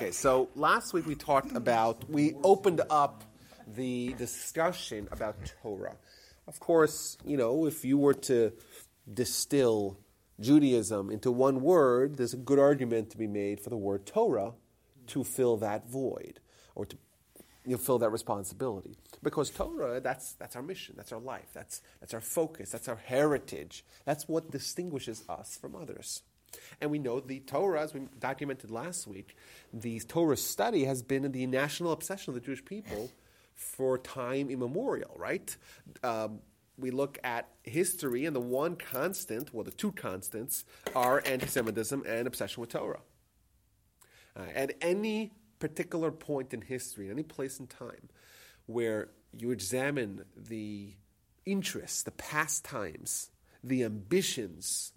Okay, so last week we talked about, we opened up the discussion about Torah. Of course, you know, if you were to distill Judaism into one word, there's a good argument to be made for the word Torah to fill that void or to you know, fill that responsibility. Because Torah, that's, that's our mission, that's our life, that's, that's our focus, that's our heritage, that's what distinguishes us from others. And we know the Torah, as we documented last week, the Torah study has been the national obsession of the Jewish people for time immemorial, right? Um, we look at history, and the one constant, well, the two constants, are anti Semitism and obsession with Torah. Uh, at any particular point in history, in any place in time, where you examine the interests, the pastimes, the ambitions,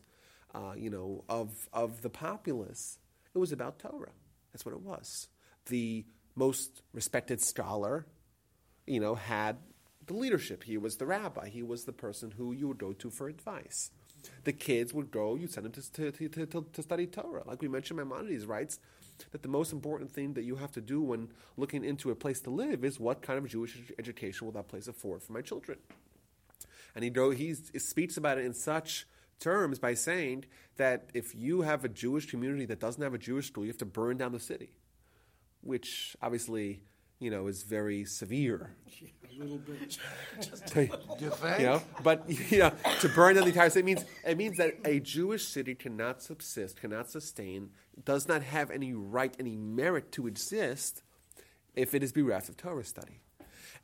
uh, you know, of, of the populace, it was about Torah. That's what it was. The most respected scholar, you know, had the leadership. He was the rabbi. He was the person who you would go to for advice. The kids would go, you send them to, to, to, to, to study Torah. Like we mentioned, Maimonides writes that the most important thing that you have to do when looking into a place to live is what kind of Jewish education will that place afford for my children. And he, he speaks about it in such terms by saying that if you have a Jewish community that doesn't have a Jewish school, you have to burn down the city, which obviously you know is very severe. A little bit. you think? You know, but you know, to burn down the entire city means it means that a Jewish city cannot subsist, cannot sustain, does not have any right, any merit to exist if it is bereft of Torah study.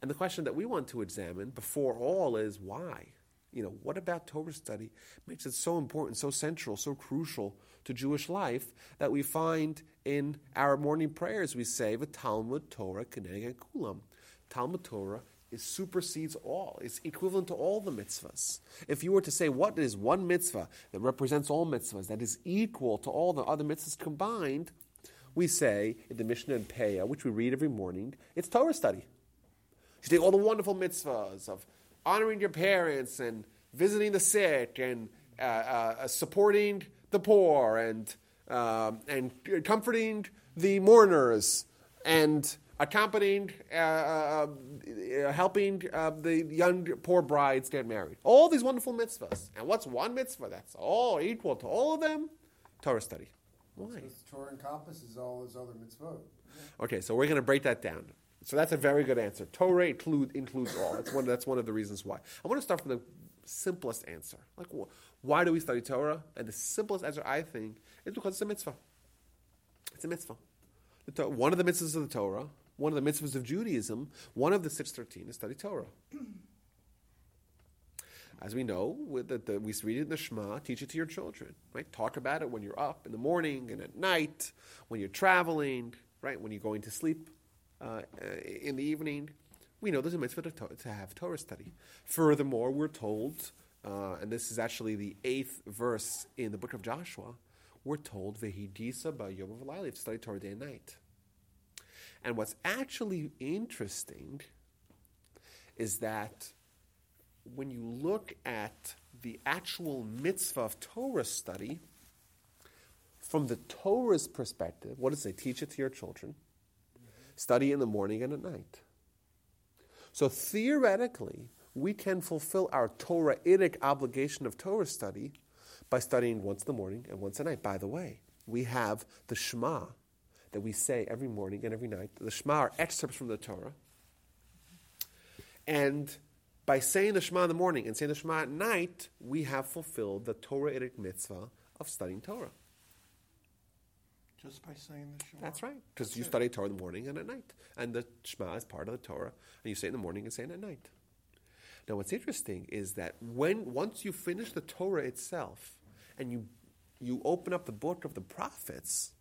And the question that we want to examine before all is why? You know, what about Torah study makes it so important, so central, so crucial to Jewish life that we find in our morning prayers we say, the Talmud Torah Keneged Kulam. Talmud Torah is supersedes all. It's equivalent to all the mitzvahs. If you were to say what is one mitzvah that represents all mitzvahs, that is equal to all the other mitzvahs combined, we say in the Mishnah and Peah, which we read every morning, it's Torah study. You take all the wonderful mitzvahs of honoring your parents and visiting the sick and uh, uh, supporting the poor and, um, and comforting the mourners and accompanying, uh, uh, uh helping uh, the young poor brides get married. All these wonderful mitzvahs. And what's one mitzvah that's all equal to all of them? Torah study. Why? Because Torah encompasses all those other mitzvot. Okay, so we're going to break that down. So that's a very good answer. Torah include, includes all. That's one, that's one of the reasons why. I want to start from the simplest answer. Like, why do we study Torah? And the simplest answer, I think, is because it's a mitzvah. It's a mitzvah. To- one of the mitzvahs of the Torah, one of the mitzvahs of Judaism, one of the 613 is study Torah. As we know, the, the, we read it in the Shema, teach it to your children. Right? Talk about it when you're up in the morning and at night, when you're traveling, right? When you're going to sleep uh, in the evening. We know there's a mitzvah to, to have Torah study. Furthermore, we're told uh, and this is actually the eighth verse in the book of Joshua, we're told Vehidisa ba Yom to study Torah day and night. And what's actually interesting is that when you look at the actual mitzvah of Torah study, from the Torah's perspective, what does it say? Teach it to your children. Study in the morning and at night. So theoretically, we can fulfill our Torahitic obligation of Torah study by studying once in the morning and once at night. By the way, we have the Shema that we say every morning and every night. The Shema are excerpts from the Torah. And by saying the Shema in the morning and saying the Shema at night, we have fulfilled the Torahitic mitzvah of studying Torah. Just by saying the Shema. That's right, because you study Torah in the morning and at night, and the Shema is part of the Torah, and you say it in the morning and say it at night. Now, what's interesting is that when once you finish the Torah itself and you you open up the book of the prophets,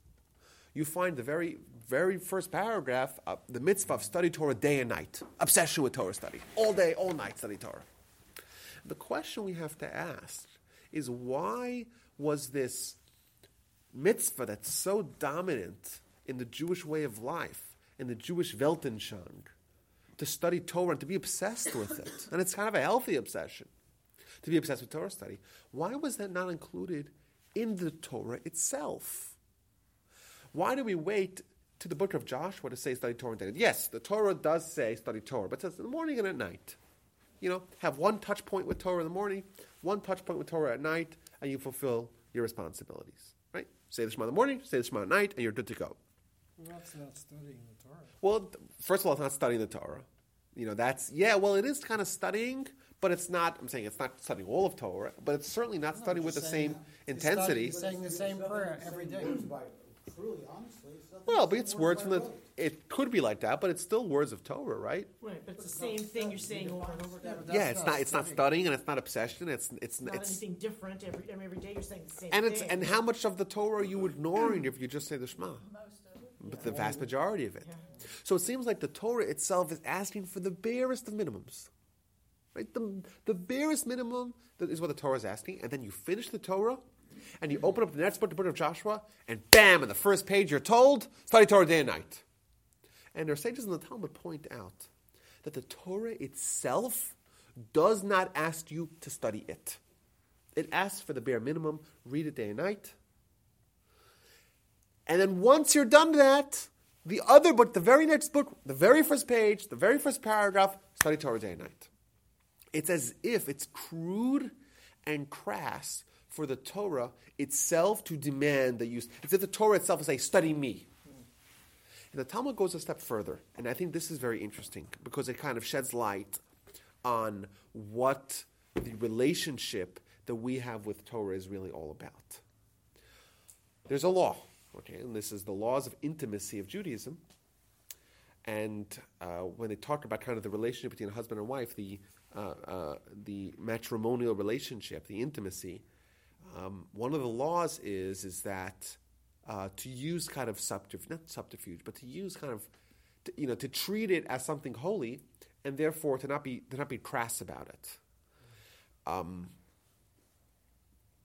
you find the very very first paragraph, uh, the mitzvah of study Torah day and night, obsession with Torah study, all day, all night study Torah. The question we have to ask is why was this mitzvah that's so dominant in the Jewish way of life, in the Jewish Weltanschauung, to study Torah and to be obsessed with it. And it's kind of a healthy obsession to be obsessed with Torah study. Why was that not included in the Torah itself? Why do we wait to the book of Joshua to say study Torah and. Yes, the Torah does say study Torah, but it says in the morning and at night. You know, have one touch point with Torah in the morning, one touch point with Torah at night, and you fulfill your responsibilities. Right? Say the Shema in the morning, say the Shema at night, and you're good to go. Well, that's not studying the Torah. Well, first of all, it's not studying the Torah. You know, that's yeah. Well, it is kind of studying, but it's not. I'm saying it's not studying all of Torah, but it's certainly not studying uh, with the same intensity. Saying the same prayer every day. Truly, honestly, Well, but but it's words from the. It could be like that, but it's still words of Torah, right? Right, but it's the same thing you're saying over and over Yeah, again. yeah, it's not. It's not studying, and it's not obsession. It's it's Not it's anything different every, I mean, every day you're saying the same and it's thing. and how much of the Torah are you ignoring if you just say the Shema? But the vast majority of it. So it seems like the Torah itself is asking for the barest of minimums. Right? The, the barest minimum that is what the Torah is asking, and then you finish the Torah, and you open up the next book, the book of Joshua, and bam, on the first page you're told, study Torah day and night. And our sages in the Talmud point out that the Torah itself does not ask you to study it. It asks for the bare minimum, read it day and night, and then once you're done that, the other book, the very next book, the very first page, the very first paragraph, study Torah day and night. It's as if it's crude and crass for the Torah itself to demand that you. It's if the Torah itself is saying, study me. And the Talmud goes a step further, and I think this is very interesting because it kind of sheds light on what the relationship that we have with Torah is really all about. There's a law, okay, and this is the laws of intimacy of Judaism. And uh, when they talk about kind of the relationship between a husband and wife, the uh, uh, the matrimonial relationship, the intimacy, um, one of the laws is is that uh, to use kind of subterfuge, not subterfuge, but to use kind of, to, you know, to treat it as something holy, and therefore to not be to not be crass about it. Um,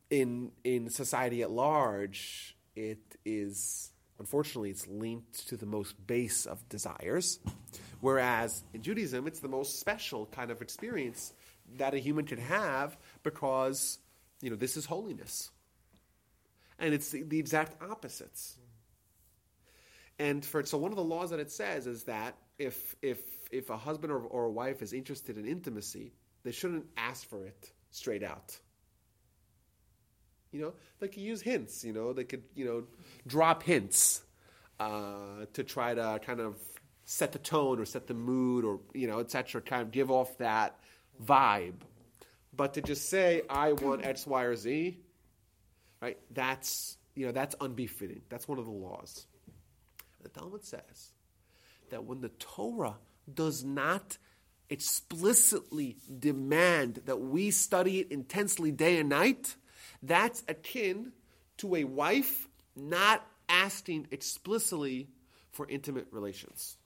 in in society at large, it is unfortunately it's linked to the most base of desires, whereas in Judaism it's the most special kind of experience that a human can have because you know this is holiness, and it's the, the exact opposites. And for so one of the laws that it says is that if if if a husband or, or a wife is interested in intimacy, they shouldn't ask for it straight out. You know, they could use hints. You know, they could you know drop hints uh, to try to kind of set the tone or set the mood or you know etc. Kind of give off that vibe. But to just say I want X, Y, or Z, right? That's you know that's unbefitting. That's one of the laws. The Talmud says that when the Torah does not explicitly demand that we study it intensely day and night, that's akin to a wife not asking explicitly for intimate relations.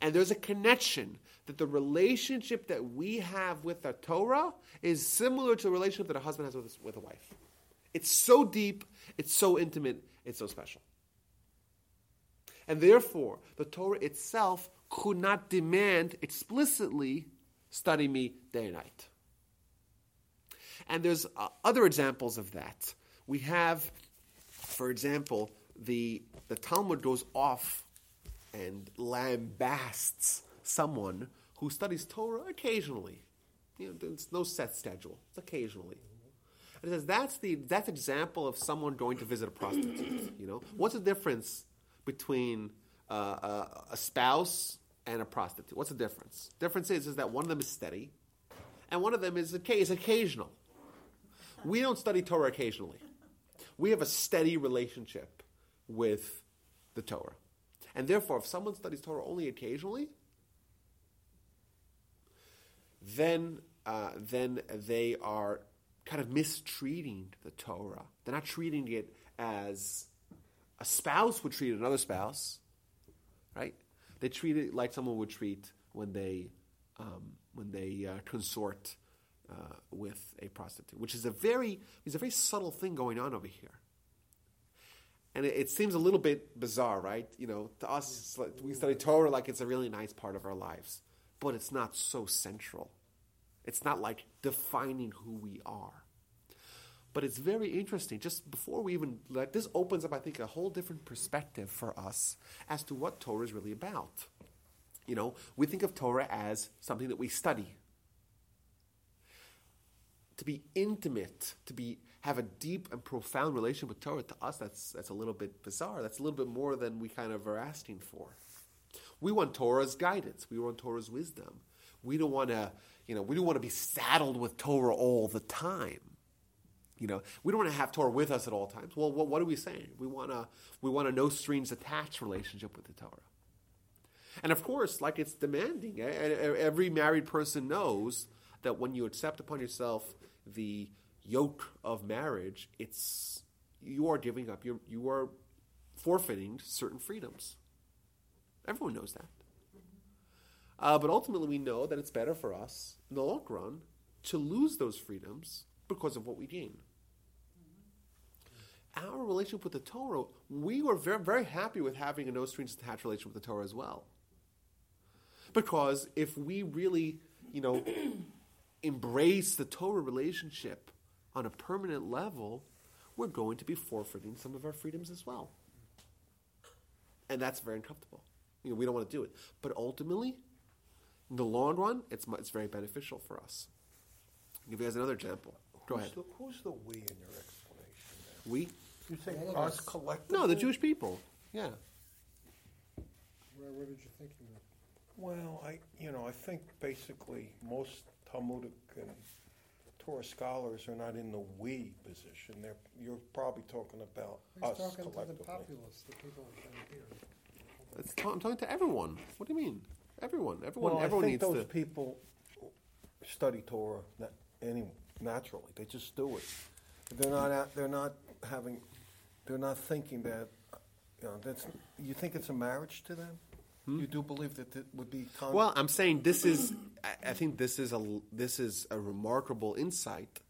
And there's a connection that the relationship that we have with the Torah is similar to the relationship that a husband has with, with a wife. It's so deep, it's so intimate, it's so special. And therefore, the Torah itself could not demand explicitly study me day and night. And there's uh, other examples of that. We have, for example, the, the Talmud goes off and lambasts someone who studies Torah occasionally. You know, there's no set schedule. It's occasionally. And it says that's the that's example of someone going to visit a prostitute. You know, what's the difference between uh, a, a spouse and a prostitute? What's the difference? Difference is is that one of them is steady, and one of them is is occasional. We don't study Torah occasionally. We have a steady relationship with the Torah. And therefore, if someone studies Torah only occasionally, then, uh, then they are kind of mistreating the Torah. They're not treating it as a spouse would treat another spouse, right? They treat it like someone would treat when they, um, when they uh, consort uh, with a prostitute, which is a very, is a very subtle thing going on over here. And it, it, seems a little bit bizarre, right? You know, to us, like, we study Torah like it's a really nice part of our lives, but it's not so central. It's not like defining who we are. But it's very interesting. Just before we even like this opens up, I think, a whole different perspective for us as to what Torah is really about. You know, we think of Torah as something that we study. To be intimate, to be have a deep and profound relation with Torah, to us that's that's a little bit bizarre. That's a little bit more than we kind of are asking for. We want Torah's guidance. We want Torah's wisdom. We don't want to, you know, we don't want to be saddled with Torah all the time. You know, we don't want to have Torah with us at all times. Well, what, what are we saying? We want to we want a no strings attached relationship with the Torah. And of course, like it's demanding. Every married person knows that when you accept upon yourself the yoke of marriage, it's you are giving up. You you are forfeiting certain freedoms. Everyone knows that. Uh, but ultimately, we know that it's better for us in the long run to lose those freedoms because of what we gain. Our relationship with the Torah, we were very, very happy with having a no strings attached relationship with the Torah as well. Because if we really, you know, embrace the Torah relationship on a permanent level, we're going to be forfeiting some of our freedoms as well. And that's very uncomfortable. You know, we don't want to do it. But ultimately, in the long run, it's, it's very beneficial for us. I'll give you guys another example. Go Who's ahead. the- Who's the "we" in your explanation? there? We? You say All us us. collectively? No, the Jewish people. Yeah. Where, what did you think you meant? Well, I, you know, I think basically most Talmudic and Torah scholars are not in the "we" position. They're, you're probably talking about He's us talking to the collectively. populace, the people down here. It's I'm talking to everyone. What do you mean? Everyone. Everyone. Well, everyone I think needs those to. people study Torah na- any, naturally. They just do it. They're not. At, they're not having. They're not thinking that. You know, that's. You think it's a marriage to them? You do believe that it would be. Con- Hmm? Well, I'm saying this is. I- I think this is a this is a remarkable insight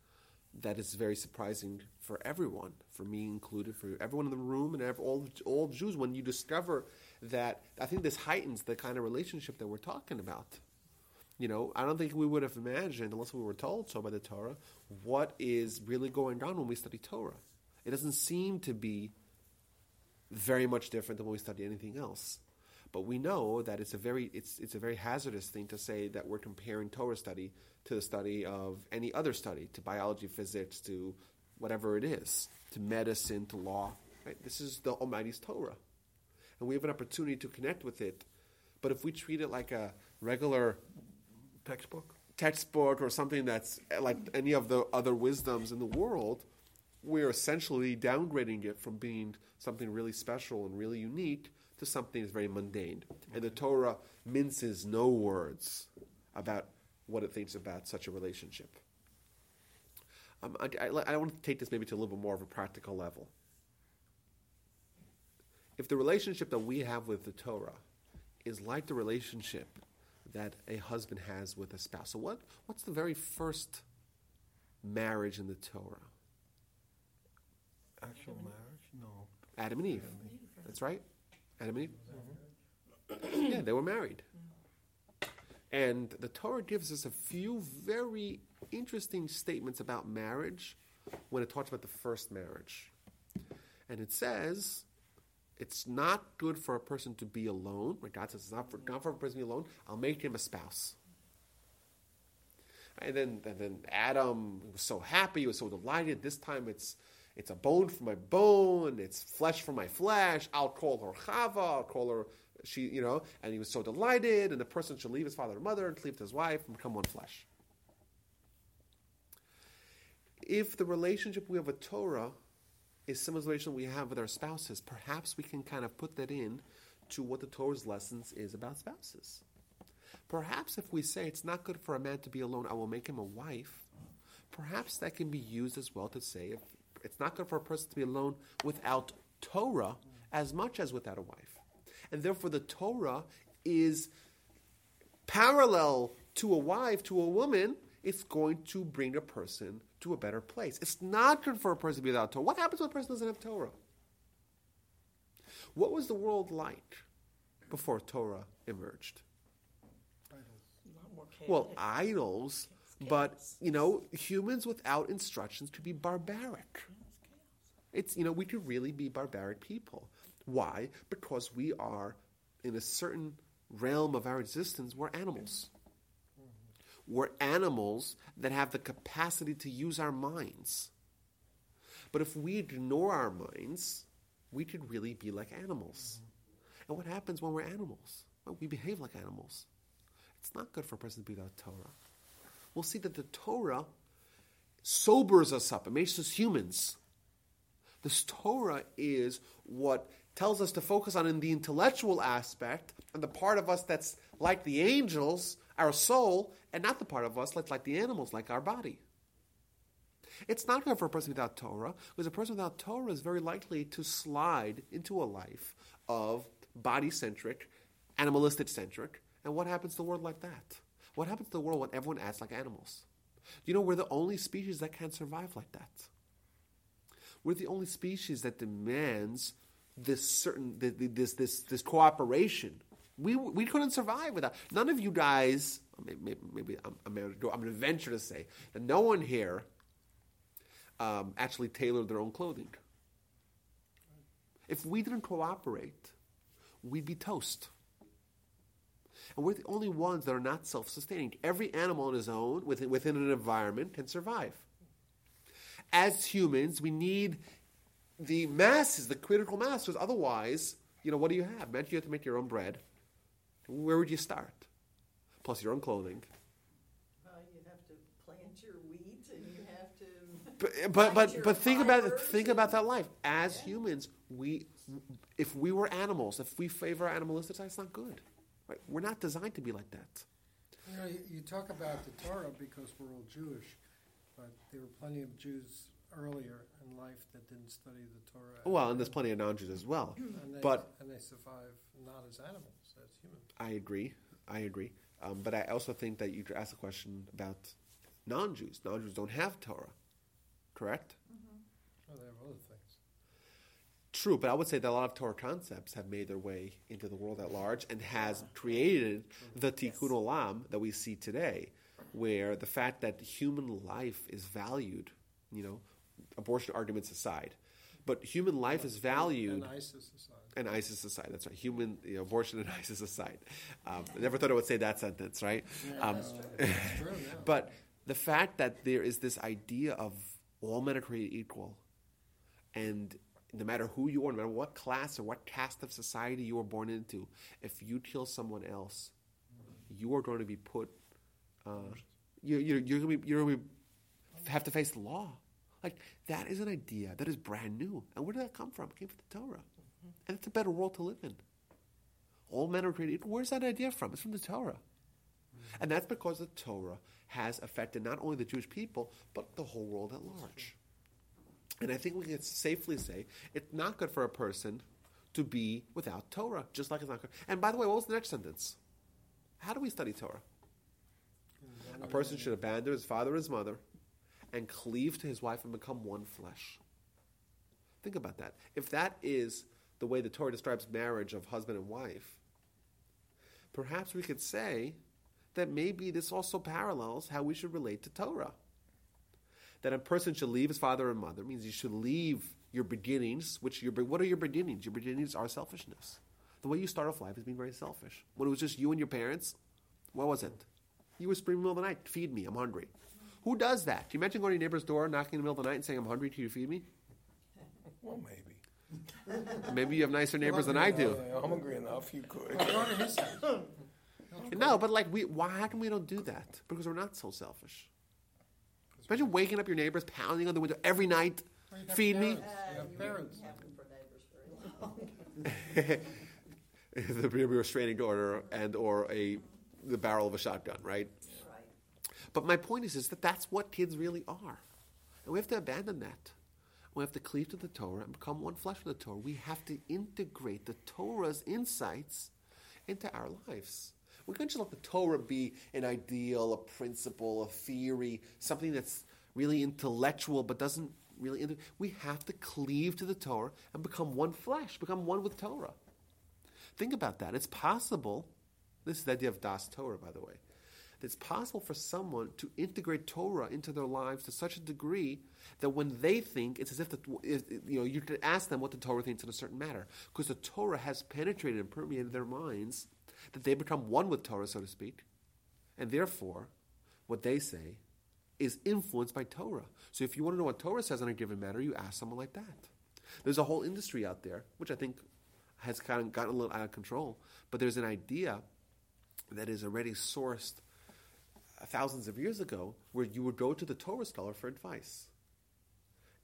that is very surprising for everyone, for me included, for everyone in the room, and all all Jews. When you discover that, I think this heightens the kind of relationship that we're talking about. You know, I don't think we would have imagined, unless we were told so by the Torah, what is really going on when we study Torah. It doesn't seem to be very much different than when we study anything else. But we know that it's a very it's it's a very hazardous thing to say that we're comparing Torah study to the study of any other study, to biology, physics, to whatever it is, to medicine, to law. Right? This is the Almighty's Torah, and we have an opportunity to connect with it. But if we treat it like a regular textbook. textbook or something that's like any of the other wisdoms in the world, we're essentially downgrading it from being something really special and really unique to something that's very mundane. And the Torah minces no words about what it thinks about such a relationship. Um, I, I, I want to take this maybe to a little bit more of a practical level. If the relationship that we have with the Torah is like the relationship that a husband has with a spouse, so what, what's the very first marriage in the Torah? Actual marriage? No. Adam and Eve. That's right. Adam and Eve. Mm-hmm. yeah, they were married. And the Torah gives us a few very interesting statements about marriage when it talks about the first marriage. And it says it's not good for a person to be alone. Right? God says it's not for, not for a person to be alone. I'll make him a spouse. And then, and then Adam was so happy, he was so delighted. This time it's it's a bone for my bone, it's flesh for my flesh. I'll call her Chava, I'll call her she, you know. And he was so delighted, and the person should leave his father and mother and cleave to his wife and become one flesh. If the relationship we have with Torah is the relationship we have with our spouses, perhaps we can kind of put that in to what the Torah's lessons is about spouses. Perhaps if we say it's not good for a man to be alone, I will make him a wife, perhaps that can be used as well to say if it's not good for a person to be alone without Torah as much as without a wife. And therefore, the Torah is parallel to a wife, to a woman, it's going to bring a person to a better place. It's not good for a person to be without Torah. What happens when a person doesn't have Torah? What was the world like before Torah emerged? Well, idols, But you know, humans without instructions could be barbaric. It's you know we could really be barbaric people. Why? Because we are in a certain realm of our existence. We're animals. We're animals that have the capacity to use our minds. But if we ignore our minds, we could really be like animals. And what happens when we're animals? Well, we behave like animals. It's not good for a person to be without Torah. We'll see that the Torah sobers us up, it makes us humans. This Torah is what tells us to focus on in the intellectual aspect and the part of us that's like the angels, our soul, and not the part of us that's like the animals, like our body. It's not good for a person without Torah, because a person without Torah is very likely to slide into a life of body centric, animalistic centric. And what happens to the world like that? What happens to the world when everyone acts like animals? You know, we're the only species that can survive like that. We're the only species that demands this certain this this this cooperation. We we couldn't survive without. None of you guys. Maybe, maybe I'm, I'm going to venture to say that no one here um, actually tailored their own clothing. If we didn't cooperate, we'd be toast. And we're the only ones that are not self sustaining. Every animal on its own, within, within an environment, can survive. As humans, we need the masses, the critical masses. Otherwise, you know, what do you have? Imagine you have to make your own bread. Where would you start? Plus your own clothing. Well, you'd have to plant your wheat and you have to. But but but, but think about it, think about that life. As humans, we if we were animals, if we favor animalistic side, it's not good. Right? We're not designed to be like that. You know, you, you talk about the Torah because we're all Jewish, but there were plenty of Jews earlier in life that didn't study the Torah. Well, and there's plenty of non-Jews as well. and they, but- and they survive not as animals, as humans. I agree. I agree. Um, but I also think that you could ask a question about non-Jews. Non-Jews don't have Torah, correct? Well, they have other things. True, but I would say that a lot of Torah concepts have made their way into the world at large and has created the Tikkun Olam that we see today, where the fact that human life is valued, you know, abortion arguments aside, but human life is valued And ISIS aside. And ISIS aside. That's right. Human you know, abortion and ISIS aside. Um, I never thought I would say that sentence, right? Um, It's true, yeah. but the fact that there is this idea of all men are created equal, and no matter who you are, no matter what class or what caste of society you were born into, if you kill someone else, you are going to be put. Uh, you, you're, you're going to be, you're going to have to face the law. Like that is an idea that is brand new, and where did that come from? It came from the Torah, Mm-hmm. and it's a better world to live in. All men are created. Where's that idea from? It's from the Torah. Mm-hmm. And that's because the Torah has affected not only the Jewish people, but the whole world at large. And I think we can safely say it's not good for a person to be without Torah, just like it's not good. And by the way, what was the next sentence? How do we study Torah? A person should abandon his father and his mother and cleave to his wife and become one flesh. Think about that. If that is the way the Torah describes marriage of husband and wife, perhaps we could say that maybe this also parallels how we should relate to Torah. That a person should leave his father and mother means you should leave your beginnings, which your what are your beginnings? Your beginnings are selfishness. The way you start off life is being very selfish. When it was just you and your parents, what was it? You were screaming in the middle of the night, feed me, I'm hungry. Who does that? Do you imagine going to your neighbor's door, knocking in the middle of the night and saying, I'm hungry, can you feed me? Well, maybe. Maybe you have nicer neighbors than I do. I'm hungry enough. You could. Go to his house. No, but like, we, why, how come we don't do that? Because we're not so selfish. Imagine waking up your neighbors, pounding on the window every night, have feed me. parents. You have parents. Have them for neighbors very long. the restraining order and or a the barrel of a shotgun, right? Right. But my point is, is that that's what kids really are, and we have to abandon that. We have to cleave to the Torah and become one flesh with the Torah. We have to integrate the Torah's insights into our lives. We can't just let the Torah be an ideal, a principle, a theory, something that's really intellectual but doesn't really. Inter- we have to cleave to the Torah and become one flesh, become one with Torah. Think about that. It's possible. This is the idea of Das Torah, by the way. That it's possible for someone to integrate Torah into their lives to such a degree that when they think, it's as if the, you know you could ask them what the Torah thinks in a certain matter, because the Torah has penetrated and permeated their minds that they become one with Torah, so to speak, and therefore, what they say is influenced by Torah. So if you want to know what Torah says on a given matter, you ask someone like that. There's a whole industry out there, which I think has kind of gotten a little out of control, but there's an idea that is already sourced thousands of years ago where you would go to the Torah scholar for advice.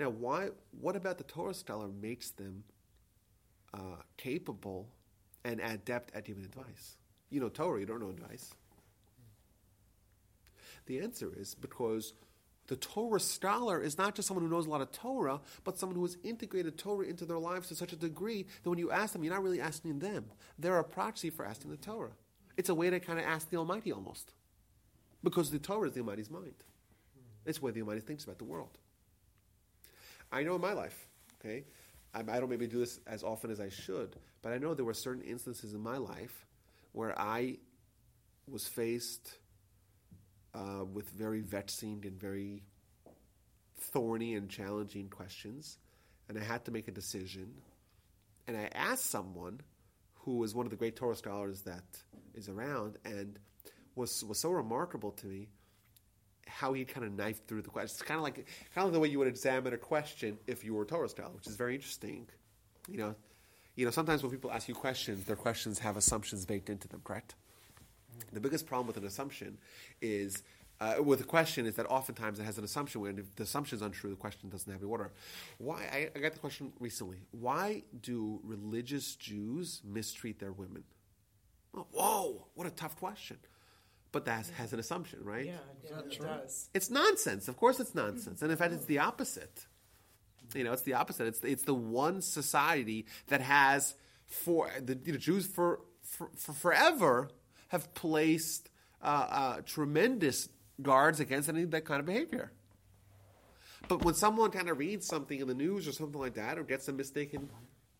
Now, why? What about the Torah scholar makes them uh, capable and adept at giving advice? You know Torah, you don't know advice. The answer is because the Torah scholar is not just someone who knows a lot of Torah, but someone who has integrated Torah into their lives to such a degree that when you ask them, you're not really asking them. They're a proxy for asking the Torah. It's a way to kind of ask the Almighty almost. Because the Torah is the Almighty's mind. It's where the Almighty thinks about the world. I know in my life, okay, I, I don't maybe do this as often as I should, but I know there were certain instances in my life where I was faced uh, with very vexing and very thorny and challenging questions, and I had to make a decision. And I asked someone who is one of the great Torah scholars that is around, and was was so remarkable to me how he kind of knifed through the question. It's kind of like kind of like the way you would examine a question if you were a Torah scholar, which is very interesting. You know, you know, sometimes when people ask you questions, their questions have assumptions baked into them. Correct? The biggest problem with an assumption is, uh, with a question, is that oftentimes it has an assumption. When if the assumption is untrue, the question doesn't have any order. Why? I, I got the question recently. Why do religious Jews mistreat their women? Oh, whoa! What a tough question. But that has an assumption, right? Yeah, yeah, it does. It's nonsense. Of course, it's nonsense. And in fact, it's the opposite. You know, it's the opposite. It's it's the one society that has for the you know, Jews for, for, for forever have placed uh, uh, tremendous guards against any of that kind of behavior. But when someone kind of reads something in the news or something like that, or gets a mistaken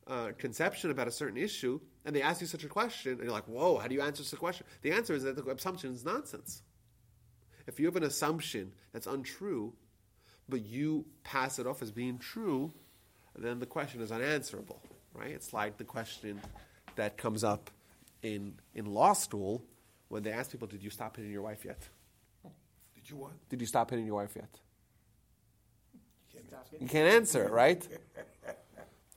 uh, conception about a certain issue, and they ask you such a question, and you're like, "Whoa, how do you answer such a question?" The answer is that the assumption is nonsense. If you have an assumption that's untrue, but you pass it off as being true, then the question is unanswerable, right? It's like the question that comes up in in law school when they ask people, "Did you stop hitting your wife yet? Did you what? Did you stop hitting your wife yet?" Stop You can't answer, right?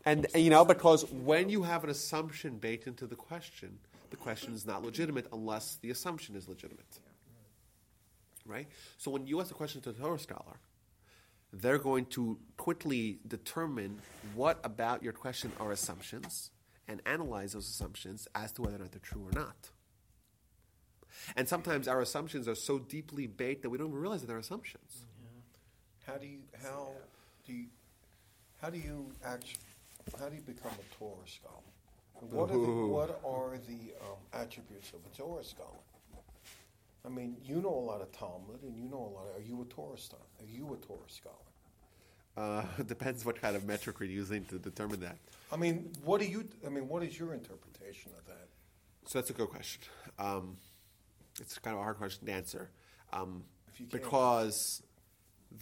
And uh, you know, because when you have an assumption baked into the question, the question is not legitimate unless the assumption is legitimate. Right? So when you ask a question to a Torah scholar, they're going to quickly determine what about your question are assumptions and analyze those assumptions as to whether or not they're true or not. And sometimes our assumptions are so deeply baked that we don't even realize that they're assumptions. How do you how do you how do you actually how do you become a Torah scholar? What are the, what are the um, attributes of a Torah scholar? I mean, you know a lot of Talmud, and you know a lot. Of, are you a Torah scholar? Are you a Torah scholar? Uh, it depends what kind of metric we're using to determine that. I mean, what do you? I mean, what is your interpretation of that? So that's a good question. Um, it's kind of a hard question to answer um, If you can't- because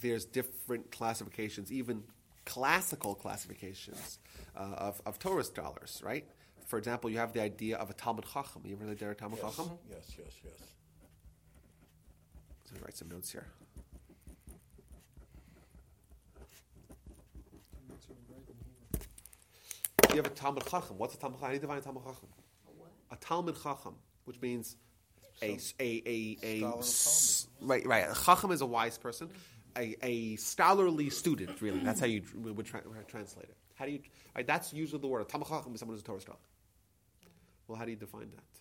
there's different classifications, even classical classifications uh, of, of Torah scholars, right? For example, you have the idea of a Talmud Chacham. You ever heard of a Talmud Yes, Chacham? yes, yes, yes. Let me write some notes here. That's what I'm writing here. You have a Talmud Chacham. What's a Talmud Chacham? How do you define a Talmud Chacham? A Talmud Chacham, which means a a a, a, Scholar right right. A Chacham is a wise person, a, a scholarly student. Really, that's how you tr- would tra- translate it. How do you? Right, that's usually the word. A Talmud is someone who's a Torah scholar. Well, how do you define that?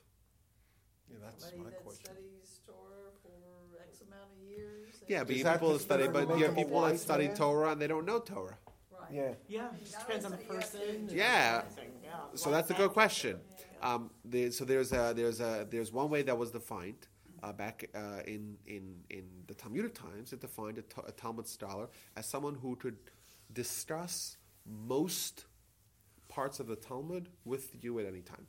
Yeah, that's Somebody my that question. studies Torah for X amount of years. Yeah, but you that people that study, but you have people that study man? Torah and they don't know Torah. Right. Yeah. Yeah, it just depends on the person. Yeah. yeah. So that's a good question. Um, the, so there's a, there's a, there's one way that was defined uh, back uh, in, in in the Talmudic times. It defined a, Talmud scholar as someone who could discuss most parts of the Talmud with you at any time.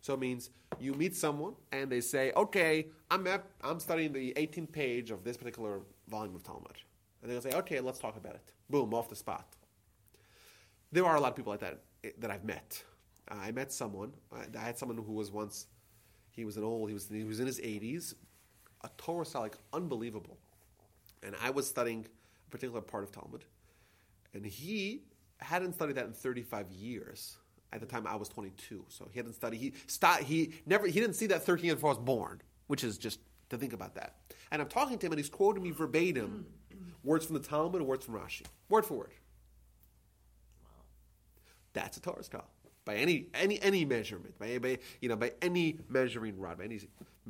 So it means you meet someone and they say, okay, I'm, at, I'm studying the 18th page of this particular volume of Talmud. And they'll say, okay, let's talk about it. Boom, off the spot. There are a lot of people like that eh, that I've met. Uh, I met someone, I had someone who was once, he was an old, he was, he was in his 80s, a Torah style, like unbelievable. And I was studying a particular part of Talmud. And he hadn't studied that in 35 years. At the time, I was 22, so he hadn't studied. He sta he never he didn't see that 13 before I was born, which is just to think about that. And I'm talking to him, and he's quoting me verbatim, words from the Talmud, and words from Rashi, word for word. That's a Torah scholar by any any any measurement, by, by you know by any measuring rod, by any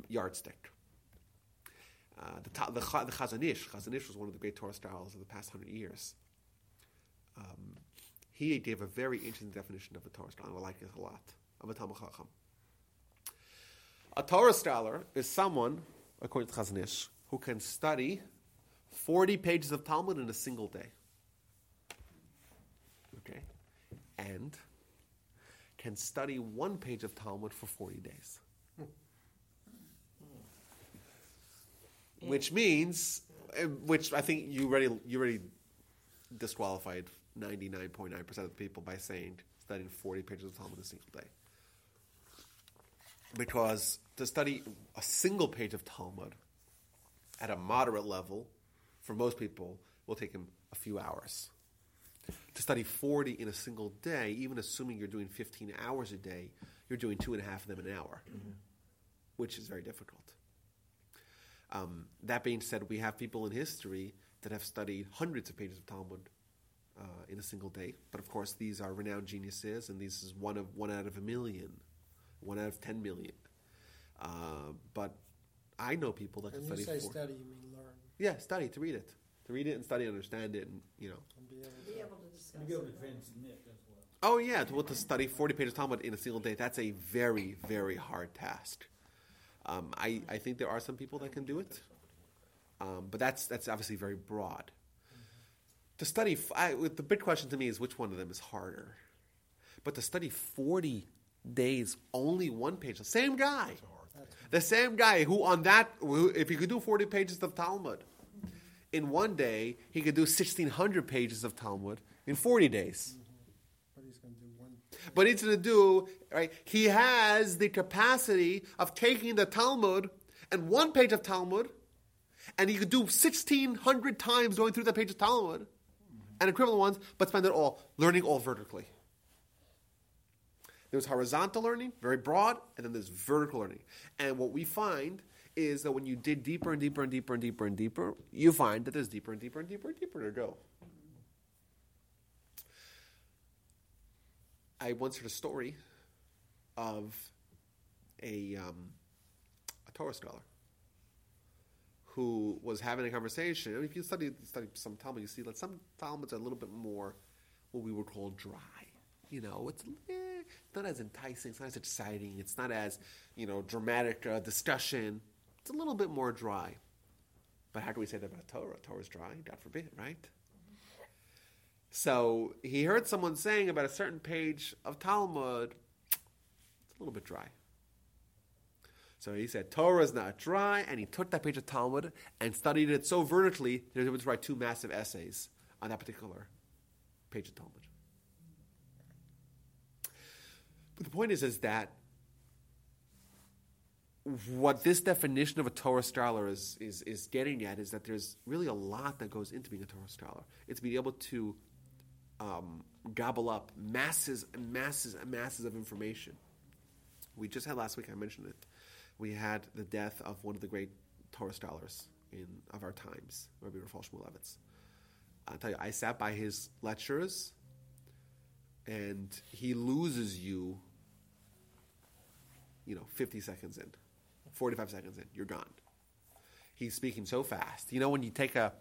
yardstick. Uh, the, the, the Chazon Ish, Chazon Ish was one of the great Torah scholars of the past hundred years. Um, he gave a very interesting definition of a Torah scholar. and I like it a lot. Of a Talmud Chacham. A Torah scholar is someone, according to Chazon Ish, who can study 40 pages of Talmud in a single day. Okay? And can study one page of Talmud for 40 days. Which means, uh, which I think you already, you already disqualified 99.9% of people by saying studying 40 pages of Talmud a single day. Because to study a single page of Talmud at a moderate level, for most people, will take him a few hours. To study 40 in a single day, even assuming you're doing 15 hours a day, you're doing two and a half of them an hour, which is very difficult. Um, that being said, we have people in history that have studied hundreds of pages of Talmud uh, in a single day. But of course, these are renowned geniuses, and this is one of one out of a million, one out of ten million. Uh, but I know people that can study. When you say four- study, you mean learn Yeah, study to read it, to read it and study, and understand it, and you know. and be able Be able to discuss You be able to it. transmit as well. Oh yeah, to, well, to study forty pages of Talmud in a single day, that's a very, very hard task. Um, I, I think there are some people that can do it, um, but that's that's obviously very broad. To study, f- I, the big question to me is which one of them is harder. But to study forty days, only one page, the same guy, the same guy who on that, who, if he could do forty pages of Talmud in one day, he could do sixteen hundred pages of Talmud in forty days. But he's going to do one. But he's going to do, right? He has the capacity of taking the Talmud and one page of Talmud, and he could do 1,600 times going through that page of Talmud and equivalent ones, but spend it all learning all vertically. There's horizontal learning, very broad, and then there's vertical learning. And what we find is that when you dig deeper and deeper and deeper and deeper and deeper, you find that there's deeper and deeper and deeper and deeper to go. I once heard a story of a, um, a Torah scholar who was having a conversation. And if you study study some Talmud, you see that some Talmuds are a little bit more what we would call dry. You know, it's eh, not as enticing, it's not as exciting, it's not as you know dramatic uh, discussion. It's a little bit more dry. But how can we say that about Torah? Torah's dry, God forbid, right? So he heard someone saying about a certain page of Talmud, it's a little bit dry. So he said, Torah is not dry, and he took that page of Talmud and studied it so vertically that he was able to write two massive essays on that particular page of Talmud. But the point is, is that what this definition of a Torah scholar is, is, is getting at is that there's really a lot that goes into being a Torah scholar. It's being able to um, gobble up masses masses masses of information. We just had last week, I mentioned it. We had the death of one of the great Torah scholars in, of our times, Rabbi Rafal Shmulevitz. I'll tell you, I sat by his lectures, and he loses you, you know, 50 seconds in, 45 seconds in, you're gone. He's speaking so fast. You know, when you take a,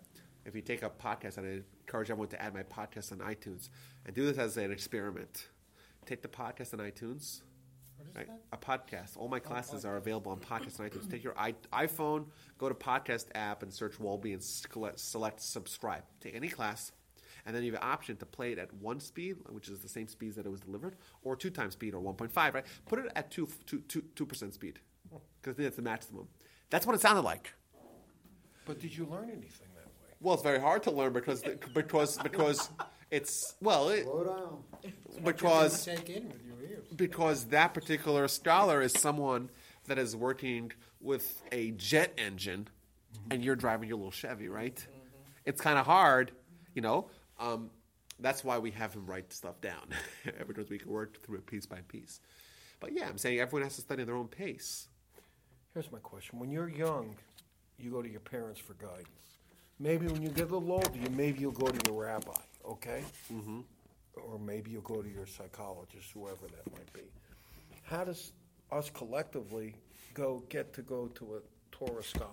if you take a podcast, and I encourage everyone to add my podcast on iTunes, and do this as an experiment. Take the podcast on iTunes, What is right? that? A podcast. All my oh, classes are available on podcast on iTunes. Take your I- iPhone, go to podcast app, and search Wolby and select, select subscribe. to any class, and then you have an option to play it at one speed, which is the same speed that it was delivered, or two times speed, or 1.5, right? Put it at 2, 2, 2, 2% speed, because I think that's the maximum. That's what it sounded like. But did you learn anything? Well, it's very hard to learn because because because it's well it, Slow down. because Take in with your ears. because that particular scholar is someone that is working with a jet engine, and you're driving your little Chevy, right? It's kind of hard, you know. Um, that's why we have him write stuff down because we can work through it piece by piece. But yeah, I'm saying everyone has to study at their own pace. Here's my question. When you're young, you go to your parents for guidance. Maybe when you get a little older, you, maybe you'll go to your rabbi, okay? Mm-hmm. Or maybe you'll go to your psychologist, whoever that might be. How does us collectively go get to go to a Torah scholar?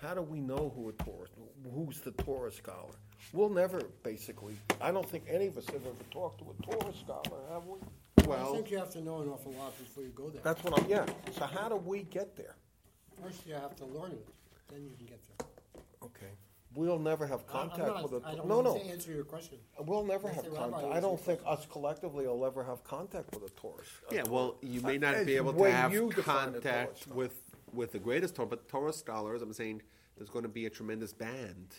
How do we know who a Torah, who's the Torah scholar? We'll never, basically, I don't think any of us have ever talked to a Torah scholar, have we? Well, I think you have to know an awful lot before you go there. That's what I'm, yeah. So how do we get there? First, you have to learn it, then you can get there. Okay. We'll never have I- I'm contact not- with a. I don't no, want no. to answer your question. We'll never Let have the rabbi contact. I don't your think us collectively will ever have contact with a tourist. yeah. Well, you may not It's be able to way have you define the Torah contact scholar. with with the greatest Torah, but Torah scholars. I'm saying there's going to be a tremendous band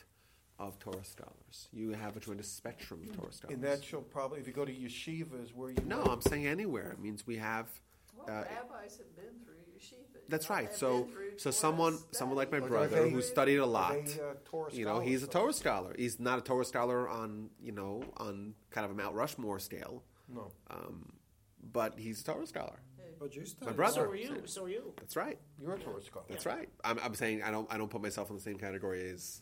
of Torah scholars. You have a tremendous spectrum of Torah scholars. And that you'll probably, if you go to yeshivas, where you No, might- I'm saying anywhere. It means we have. Well, Uh, rabbis have been through yeshiva. That's right. So, so someone, someone like my study. But are brother they- who studied a lot. are they, uh, Torah you know, he's a scholars, Torah scholar. He's not a Torah scholar on, you know, on kind of a Mount Rushmore scale, No. um, but he's a Torah scholar. But you study. brother. So are you. So are you. That's right. You're a Torah scholar. That's right. I'm, I'm saying I don't, I don't put myself in the same category as,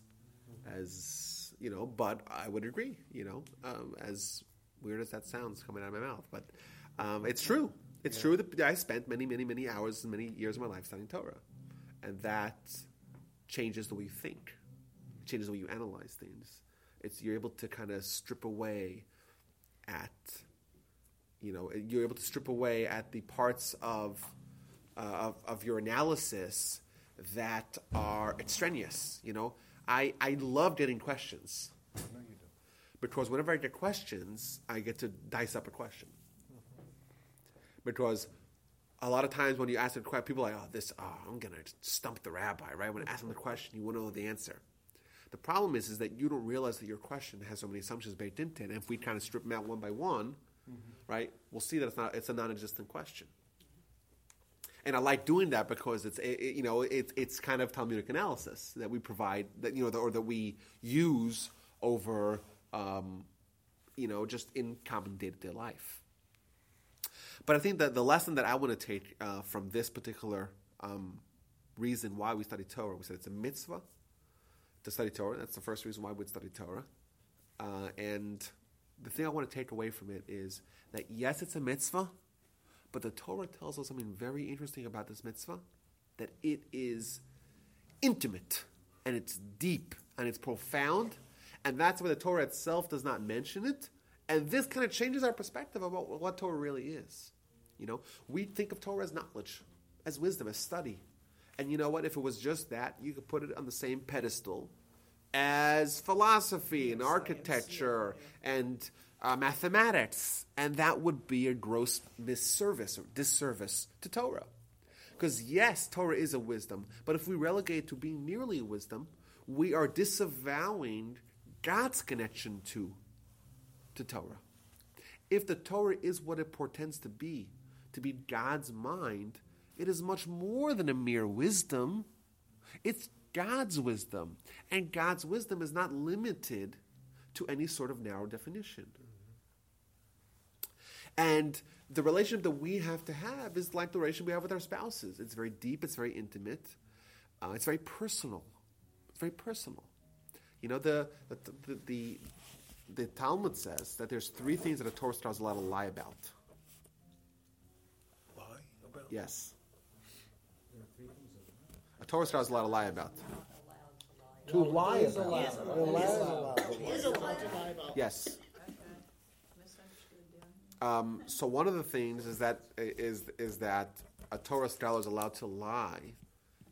as you know, but I would agree. You know, um, as weird as that sounds coming out of my mouth, but um, it's true. It's true that I spent many, many, many hours and many years of my life studying Torah, and that changes the way you think. It changes the way you analyze things. It's you're able to kind of strip away at, you know, you're able to strip away at the parts of uh, of, of your analysis that are extraneous. You know, I I love getting questions No, you do. because whenever I get questions, I get to dice up a question. Because a lot of times when you ask a question, people are like, oh, this, oh, I'm going to stump the rabbi, right? When I ask them the question, you want to know the answer. The problem is, is that you don't realize that your question has so many assumptions baked into it. And if we kind of strip them out one by one, right, we'll see that it's not, it's a non-existent question. And I like doing that because it's, it, you know, it, it's kind of Talmudic analysis that we provide, that, you know, or that we use over, um, you know, just in common day-to-day life. But I think that the lesson that I want to take uh, from this particular um, reason why we study Torah, we said it's a mitzvah to study Torah. That's the first reason why we'd study Torah. Uh, and the thing I want to take away from it is that yes, it's a mitzvah, but the Torah tells us something very interesting about this mitzvah that it is intimate and it's deep and it's profound, and that's why the Torah itself does not mention it. And this kind of changes our perspective about what, Torah really is. You know, we think of Torah as knowledge, as wisdom, as study. And you know what? If it was just that, you could put it on the same pedestal as philosophy and architecture and uh, mathematics, and that would be a gross misservice or disservice to Torah. Because yes, Torah is a wisdom, but if we relegate it to being merely a wisdom, we are disavowing God's connection to to Torah. If the Torah is what it portends to be, to be God's mind, it is much more than a mere wisdom. It's God's wisdom. And God's wisdom is not limited to any sort of narrow definition. And the relationship that we have to have is like the relationship we have with our spouses. It's very deep, it's very intimate, uh, it's very personal. It's very personal. You know, the, the, the, the, the Talmud says that there's three things that a Torah star is allowed to lie about. Lie about Yes. A Torah star is allowed to lie about. To lie about. allowed. They're allowed to lie. Is allowed to lie about. Yes. Okay. Um, so one of the things is that is is that a Torah scholar is allowed to lie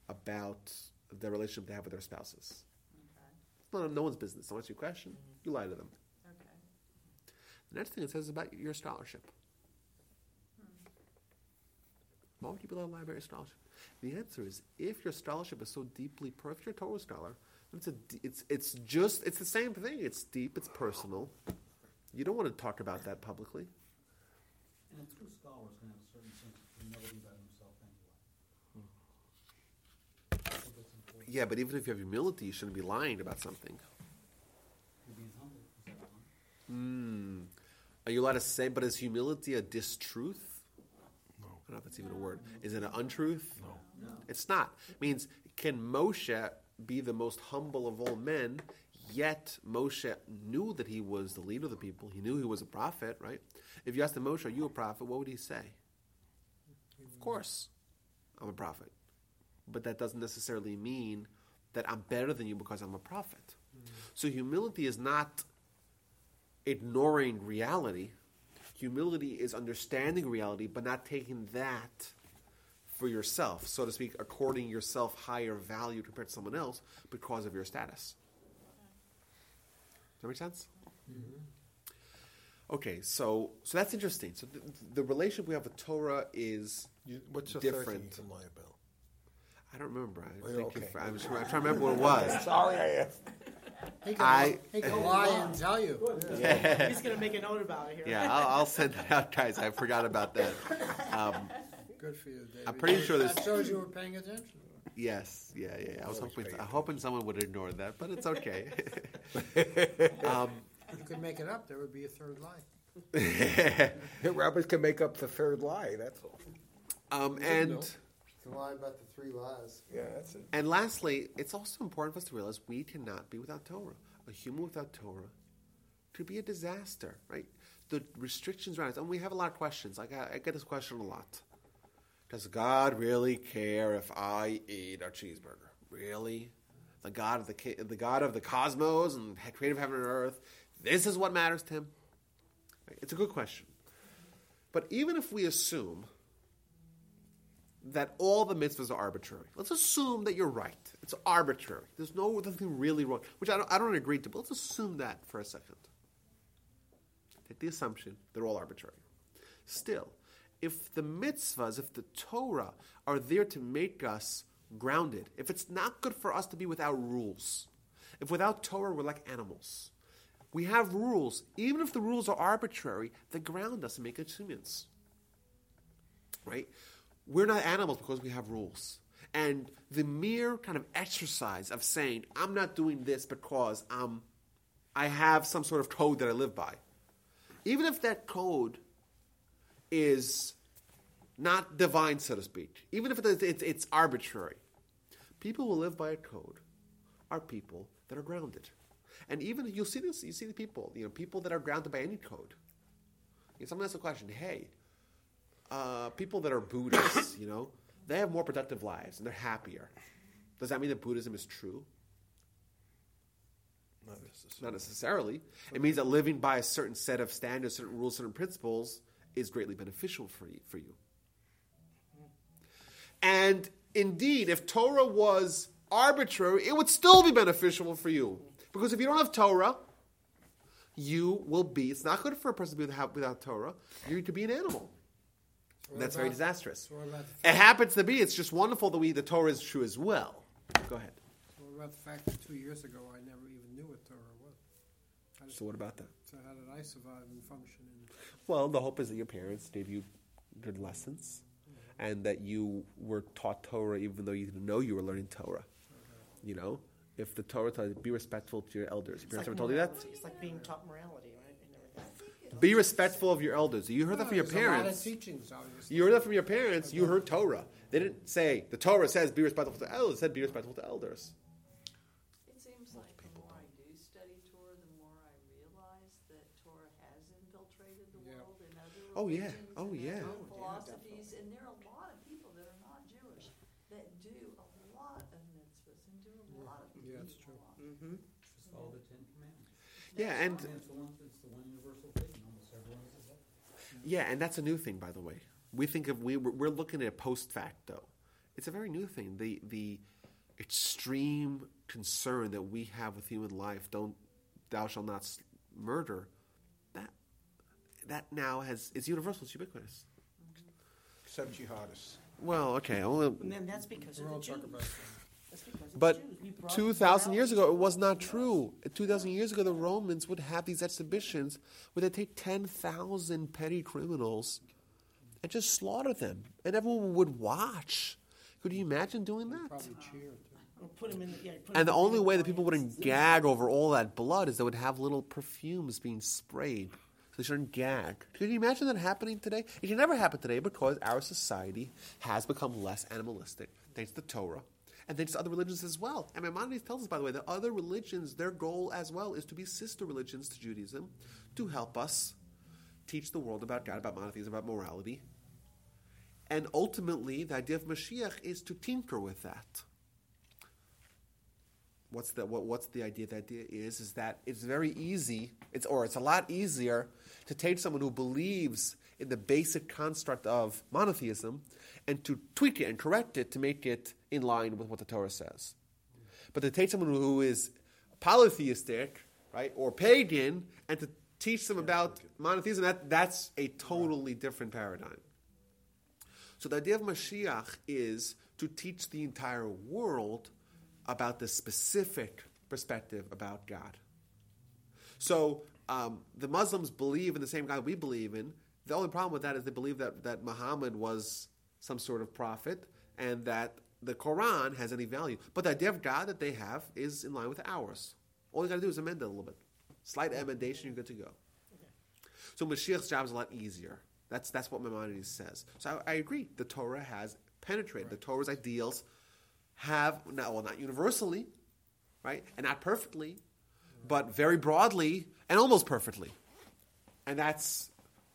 about the relationship they have with their spouses. It's not no one's business. Someone asks you a question, you lie to them. The next thing it says is about your scholarship. Why would you be to lie scholarship? The answer is if your scholarship is so deeply, per- if you're a Torah scholar, it's a, it's it's just it's the same thing. It's deep. It's personal. You don't want to talk about that publicly. And a true scholar is gonna have a certain sense of humility about himself anyway. I think that's important. Yeah, but even if you have humility, you shouldn't be lying about something. You're being humble, is that wrong? Mm. Are you allowed to say? But is humility a distruth? No. I don't know if that's even a word. Is it an untruth? No. It's not. It means can Moshe be the most humble of all men? Yet Moshe knew that he was the leader of the people. He knew he was a prophet, right? If you asked him, Moshe, are you a prophet? What would he say? Of course, I'm a prophet. But that doesn't necessarily mean that I'm better than you because I'm a prophet. Mm-hmm. So humility is not ignoring reality. Humility is understanding reality, but not taking that for yourself, so to speak, according yourself higher value compared to someone else because of your status. Does that make sense? Mm-hmm. Okay, so so that's interesting. So the, the relationship we have with Torah is You, what's thing different. can lie about? I don't remember. I Oh, think okay. if, I'm, trying, I'm trying to remember what it was. Sorry, I asked. He can, I- he can lie and tell you. He's gonna make a note about it here. Yeah, I'll, I'll send that out, guys. I forgot about that. Um, Good for you, David. I'm pretty sure this. That there's- shows you were paying attention. Yes, yeah, yeah. yeah. I was hoping, I'm hoping someone would ignore that, but it's okay. um, You could make it up. There would be a third lie. Rabbits can make up the third lie. That's all. um, and To lie about the three lies. Yeah, that's it. and lastly, it's also important for us to realize we cannot be without Torah. A human without Torah could be a disaster, right? The restrictions around it, and we have a lot of questions. Like I, I get this question a lot. Does God really care if I eat a cheeseburger? Really? The God of the ki- the God of the cosmos and creative heaven and earth. This is what matters to him. It's a good question. But even if we assume that all the mitzvahs are arbitrary, let's assume that you're right. It's arbitrary. There's no nothing really wrong, which I don't, I don't agree to. But let's assume that for a second. Take the assumption they're all arbitrary. Still, if the mitzvahs, if the Torah are there to make us grounded, if it's not good for us to be without rules, if without Torah we're like animals, we have rules. Even if the rules are arbitrary, they ground us and make us humans. Right? We're not animals because we have rules. And the mere kind of exercise of saying, I'm not doing this because um, I have some sort of code that I live by, even if that code is not divine, so to speak, even if it's, it's, it's arbitrary, people who live by a code are people that are grounded. And even you'll see this, you see the people, you know, people that are grounded by any code. You know, someone asks a question, hey, uh, people that are Buddhists, you know, they have more productive lives and they're happier. Does that mean that Buddhism is true? Not necessarily. Not necessarily. It means that living by a certain set of standards, certain rules, certain principles is greatly beneficial for you. For you. And indeed, if Torah was arbitrary, it would still be beneficial for you. Because if you don't have Torah, you will be, it's not good for a person to be without, without Torah. You're to be an animal. What That's very disastrous. So what about the It happens to be, it's just wonderful that we, the Torah is true as well. Go ahead. So what about the fact that two years ago I never even knew what Torah was? How did, So, what about that? so how did I survive and function? In, Well, the hope is that your parents gave you good lessons mm-hmm. and that you were taught Torah even though you didn't know you were learning Torah. You know? If the Torah tells you, be respectful to your elders. Your parents like ever told you that? It's like being taught morality, right? And everything. Be respectful of your elders. You heard that from your There's a lot of parents. teachings, obviously. You heard that from your parents. You heard Torah. They didn't say, the Torah says be respectful to elders. It said be respectful to elders. It seems like the more I do study Torah, the more I realize that Torah has infiltrated the Yeah. world and other Oh, yeah. religions Oh, and yeah. other Oh, yeah, philosophies, and there are a lot of people that are not Jewish that do a lot of mitzvahs and do a lot of Yeah, that's true. Mm-hmm. Just follow the Ten Commandments. Yeah, and And it's one, it's the one universal thing, almost everyone is that. Yeah, and that's a new thing, by the way. We think of we we're we're looking at it post facto. It's a very new thing. The the extreme concern that we have with human life, don't thou shalt not murder, that that now has it's universal, it's ubiquitous. Except jihadists. Well, okay, well, And then that's because of the Jews. But Jews. We brought 2,000 years ago, it was not true. 2,000 years ago, the Romans would have these exhibitions where they take 10,000 petty criminals and just slaughter them. And everyone would watch. Could you imagine doing that? And the only way that people wouldn't gag over all that blood is they would have little perfumes being sprayed. So they shouldn't gag. Could you imagine that happening today? It can never happen today because our society has become less animalistic thanks to Torah and thanks to other religions as well. And Maimonides tells us, by the way, that other religions, their goal as well is to be sister religions to Judaism to help us teach the world about God, about monotheism, about morality. And ultimately, the idea of Mashiach is to tinker with that what's the what, what's the idea? The idea is is that it's very easy. It's or it's a lot easier to take someone who believes in the basic construct of monotheism and to tweak it and correct it to make it in line with what the Torah says. But to take someone who is polytheistic, right, or pagan, and to teach them about monotheism, that, that's a totally different paradigm. So the idea of Mashiach is to teach the entire world about the specific perspective about God. So um, the Muslims believe in the same God we believe in. The only problem with that is they believe that, that Muhammad was some sort of prophet and that the Quran has any value. But the idea of God that they have is in line with ours. All you got to do is amend it a little bit. Slight amendation, you're good to go. So Mashiach's job is a lot easier. That's, that's what Maimonides says. So I, I agree. The Torah has penetrated. The Torah's ideals have, not, well, not universally, right? And not perfectly, but very broadly and almost perfectly. And that's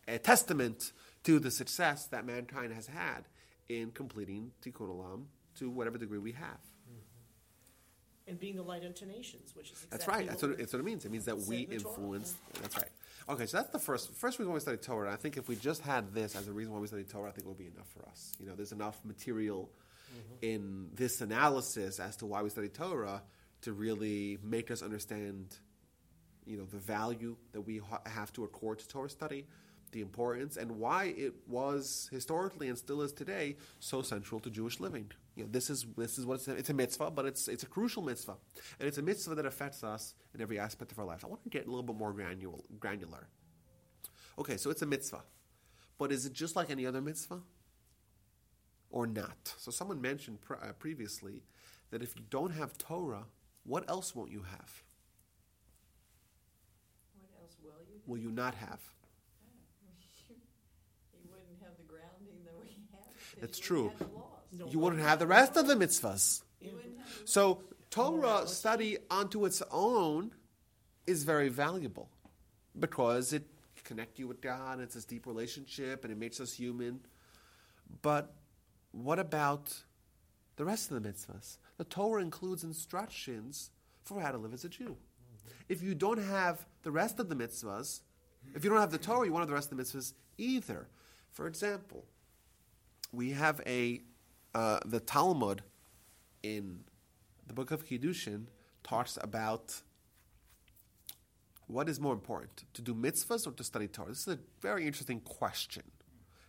a testament to the success that mankind has had in completing Tikkun Olam to whatever degree we have. Mm-hmm. And being the light unto nations, which is exactly That's right. That's what, that's what it means. It means that we influence. That's right. Okay, so that's the first first reason why we study Torah. And I think if we just had this as a reason why we study Torah, I think it would be enough for us. You know, there's enough material mm-hmm. in this analysis as to why we study Torah to really make us understand, you know, the value that we ha- have to accord to Torah study, the importance, and why it was historically and still is today so central to Jewish living. You know, this is this is what it's a, it's a mitzvah, but it's it's a crucial mitzvah, and it's a mitzvah that affects us in every aspect of our life. I want to get a little bit more granular. granular. Okay, so it's a mitzvah, but is it just like any other mitzvah? or not. So someone mentioned pr- uh, previously that if you don't have Torah, what else won't you have? What else will you? Will you not have? You wouldn't have the grounding that we have. because That's true. wouldn't have the laws. No You wouldn't have the rest of the mitzvahs. You wouldn't have the So Torah study onto its own is very valuable because it connects you with God. It's this deep relationship, and it makes us human. But what about the rest of the mitzvahs? The Torah includes instructions for how to live as a Jew. If you don't have the rest of the mitzvahs, if you don't have the Torah, you won't have the rest of the mitzvahs either. For example, we have a uh, the Talmud in the book of Kiddushin talks about what is more important, to do mitzvahs or to study Torah. This is a very interesting question,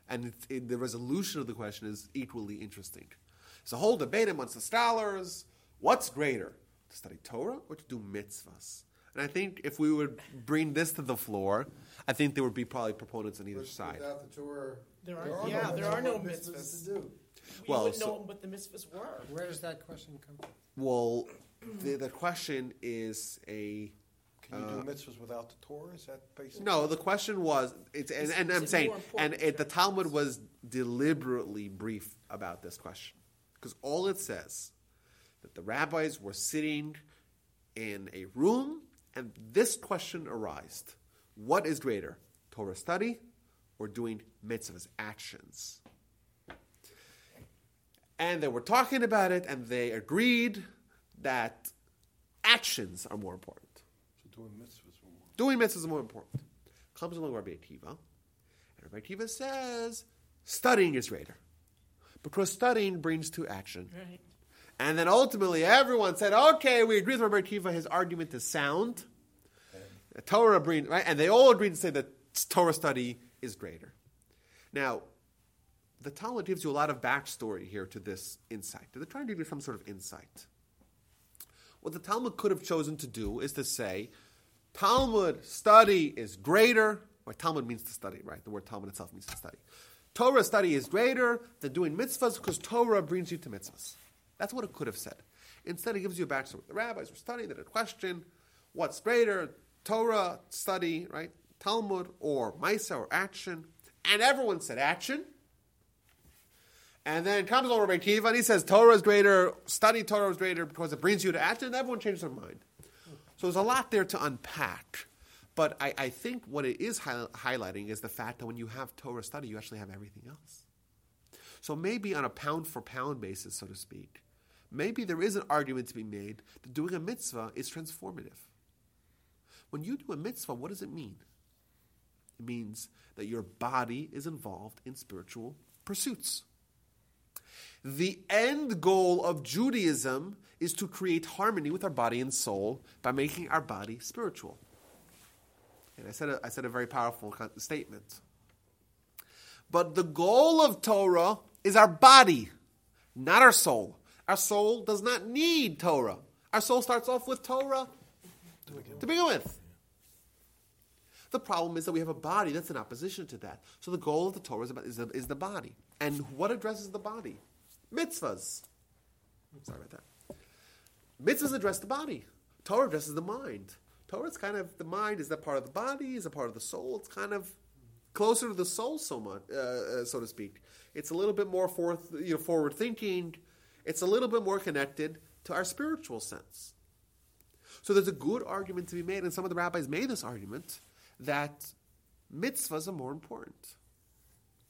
and it, it, the resolution of the question is equally interesting. There's a whole debate amongst the scholars: what's greater, to study Torah or to do mitzvahs? And I think if we would bring this to the floor, I think there would be probably proponents on either With- side. Without the Torah, There are- yeah, no there are no mitzvahs mitzvahs. to do. You Well, wouldn't so- know what the mitzvahs were. Where does that question come from? Well, the, the question is a Can you do uh, mitzvahs without the Torah? Is that basically? No, the question was, it's, and, and is I'm saying, and it, the Talmud was deliberately brief about this question. Because all it says, that the rabbis were sitting in a room, and this question arose. What is greater, Torah study or doing mitzvahs, actions? And they were talking about it, and they agreed that actions are more important. So doing mitzvahs were more. Doing mitzvahs is more important. Comes along Rabbi Akiva, and Rabbi Akiva says studying is greater because studying brings to action, Right. And then ultimately, everyone said, okay, we agree with Rabbi Akiva, his argument is sound. The Torah agreed, right? And they all agreed to say that Torah study is greater. Now, the Talmud gives you a lot of backstory here to this insight. They're trying to give you some sort of insight. What the Talmud could have chosen to do is to say, Talmud study is greater, or Talmud means to study, right? The word Talmud itself means to study. Torah study is greater than doing mitzvahs because Torah brings you to mitzvahs. That's what it could have said. Instead, it gives you a backstory. The rabbis were studying, they had a question what's greater, Torah study, right? Talmud, or Ma'aseh, or action? And everyone said action. And then comes along Rabbi Akiva and he says Torah is greater, study Torah is greater because it brings you to action, and everyone changes their mind. So there's a lot there to unpack. But I, I think what it is hi- highlighting is the fact that when you have Torah study, you actually have everything else. So maybe on a pound for pound basis, so to speak, maybe there is an argument to be made that doing a mitzvah is transformative. When you do a mitzvah, what does it mean? It means that your body is involved in spiritual pursuits. The end goal of Judaism is to create harmony with our body and soul by making our body spiritual. And I said a, I said a very powerful statement. But the goal of Torah is our body, not our soul. Our soul does not need Torah. Our soul starts off with Torah to begin with. The problem is that we have a body that's in opposition to that. So the goal of the Torah is, about, is, the, is the body. And what addresses the body? Mitzvahs. Sorry about that. Mitzvahs address the body. Torah addresses the mind. Torah is kind of the mind is that part of the body, is a part of the soul. It's kind of closer to the soul, so much, uh, uh, so to speak. It's a little bit more forth, you know, forward thinking. It's a little bit more connected to our spiritual sense. So there's a good argument to be made, and some of the rabbis made this argument that mitzvahs are more important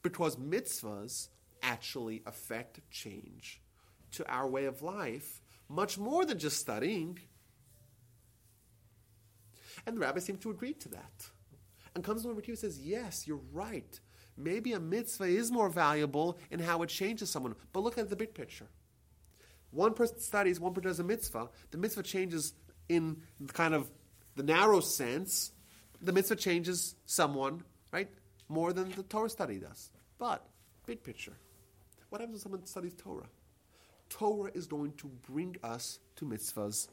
because mitzvahs actually affect change to our way of life much more than just studying. And the rabbis seem to agree to that. And comes over to you and says, Yes, you're right. Maybe a mitzvah is more valuable in how it changes someone. But look at the big picture. One person studies, one person does a mitzvah. The mitzvah changes in kind of the narrow sense. The mitzvah changes someone, right, more than the Torah study does. But, big picture. What happens when someone studies Torah? Torah is going to bring us to mitzvahs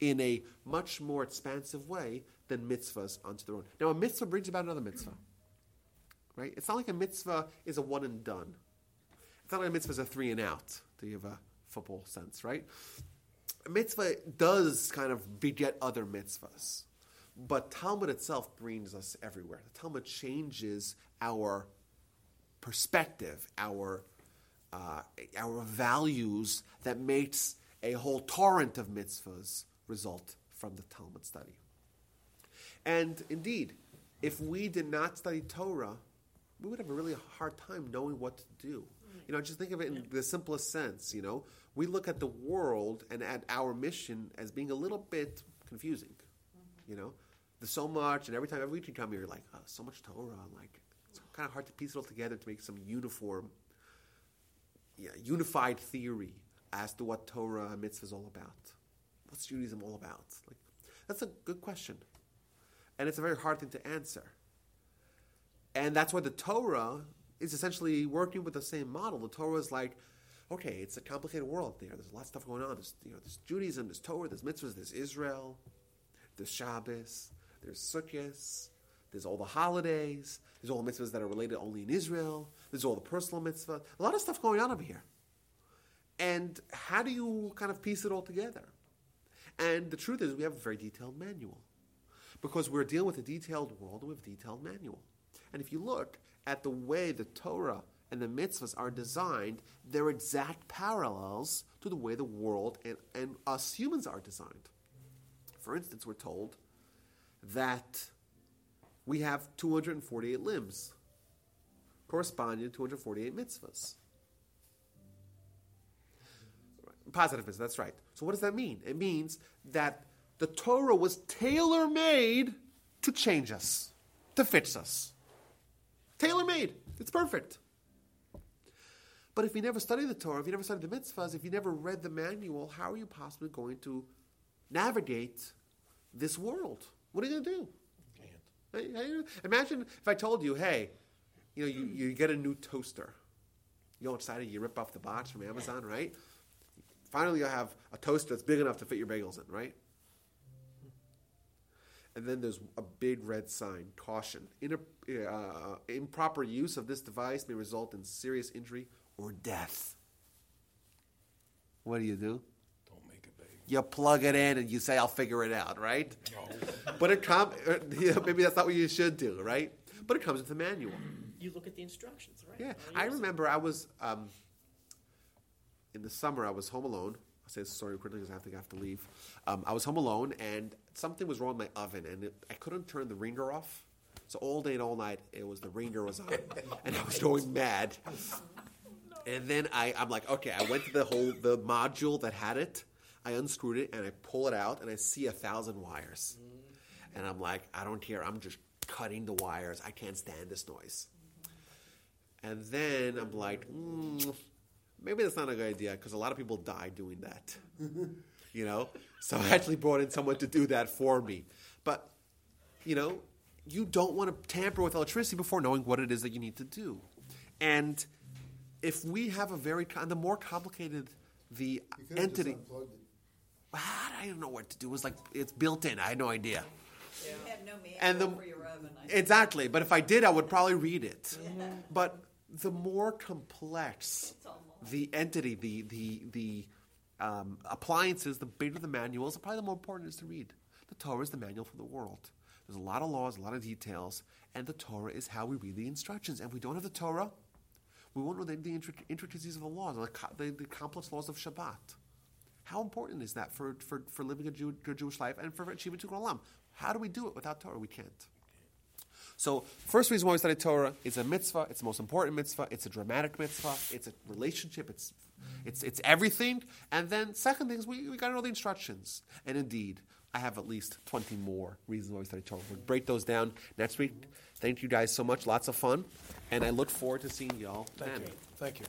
in a much more expansive way than mitzvahs onto their own. Now, a mitzvah brings about another mitzvah. Right? It's not like a mitzvah is a one and done. It's not like a mitzvah is a three and out, to give a football sense, right? A mitzvah does kind of beget other mitzvahs. But Talmud itself brings us everywhere. The Talmud changes our perspective, our uh, our values that makes a whole torrent of mitzvahs result from the Talmud study. And indeed, if we did not study Torah, we would have a really hard time knowing what to do. You know, just think of it in the simplest sense. You know, we look at the world and at our mission as being a little bit confusing. You know, there's so much, and every time, every week you come here, you're like, oh, so much Torah. Like, it's kind of hard to piece it all together to make some uniform, yeah, unified theory as to what Torah and mitzvah is all about. What's Judaism all about? Like, that's a good question, and it's a very hard thing to answer. And that's why the Torah is essentially working with the same model. The Torah is like, okay, it's a complicated world there. There's a lot of stuff going on. There's, you know, there's Judaism, there's Torah, there's mitzvahs, there's Israel, there's Shabbos, there's Sukkot, there's all the holidays, there's all the mitzvahs that are related only in Israel, there's all the personal mitzvahs. A lot of stuff going on over here. And how do you kind of piece it all together? And the truth is, we have a very detailed manual. Because we're dealing with a detailed world, and we have a detailed manual. And if you look at the way the Torah and the mitzvahs are designed, they're exact parallels to the way the world and, and us humans are designed. For instance, we're told that we have 248 limbs, corresponding to 248 mitzvahs. Positive mitzvahs, that's right. So, what does that mean? It means that the Torah was tailor made to change us, to fix us. Tailor made. It's perfect. But if you never study the Torah, if you never study the mitzvahs, if you never read the manual, how are you possibly going to navigate this world? What are you going to do? Hey, hey, Imagine if I told you, hey, you know, you, you get a new toaster. You go inside it, you rip off the box from Amazon, right? Finally, you have a toaster that's big enough to fit your bagels in, right? And then there's a big red sign, caution. Inter, uh, improper use of this device may result in serious injury or death. What do you do? Don't make it big. You plug it in and you say, I'll figure it out, right? But it com- uh, maybe that's not what you should do, right? But it comes with the manual. You look at the instructions, right? Yeah, I you use it. remember I was um, in the summer. I was home alone. I'll say this story quickly because I think I have to leave. Um, I was home alone, and something was wrong with my oven, and it, I couldn't turn the ringer off. So all day and all night, it was the ringer was on, and I was going mad. And then I, I'm like, okay, I went to the whole the module that had it. I unscrewed it and I pull it out, and I see a thousand wires. And I'm like, I don't care. I'm just cutting the wires. I can't stand this noise. And then I'm like, mm, maybe that's not a good idea because a lot of people die doing that. you know? So I actually brought in someone to do that for me. But, you know, you don't want to tamper with electricity before knowing what it is that you need to do. And if we have a very, the more complicated the You could just entity, I don't know what to do. It was like, it's built in. I had no idea. You have no And the- manual for your oven. Exactly. But if I did, I would probably read it. But the more complex the entity, the the the um, appliances, the bigger the manuals, probably the more important it is to read. The Torah is the manual for the world. There's a lot of laws, a lot of details, and the Torah is how we read the instructions. And if we don't have the Torah, we won't know the, the intricacies of the laws, the, the, the complex laws of Shabbat. How important is that for, for, for living a Jew, good Jewish life and for achieving Tikkun Olam? How do we do it without Torah? We can't. So, first reason why we study Torah is a mitzvah. It's the most important mitzvah. It's a dramatic mitzvah. It's a relationship. It's, it's, it's everything. And then, second thing is we, we got to know the instructions. And indeed, I have at least 20 more reasons why we study Torah. We'll break those down next week. Thank you guys so much. Lots of fun. And I look forward to seeing y'all Thank then. you. Thank you.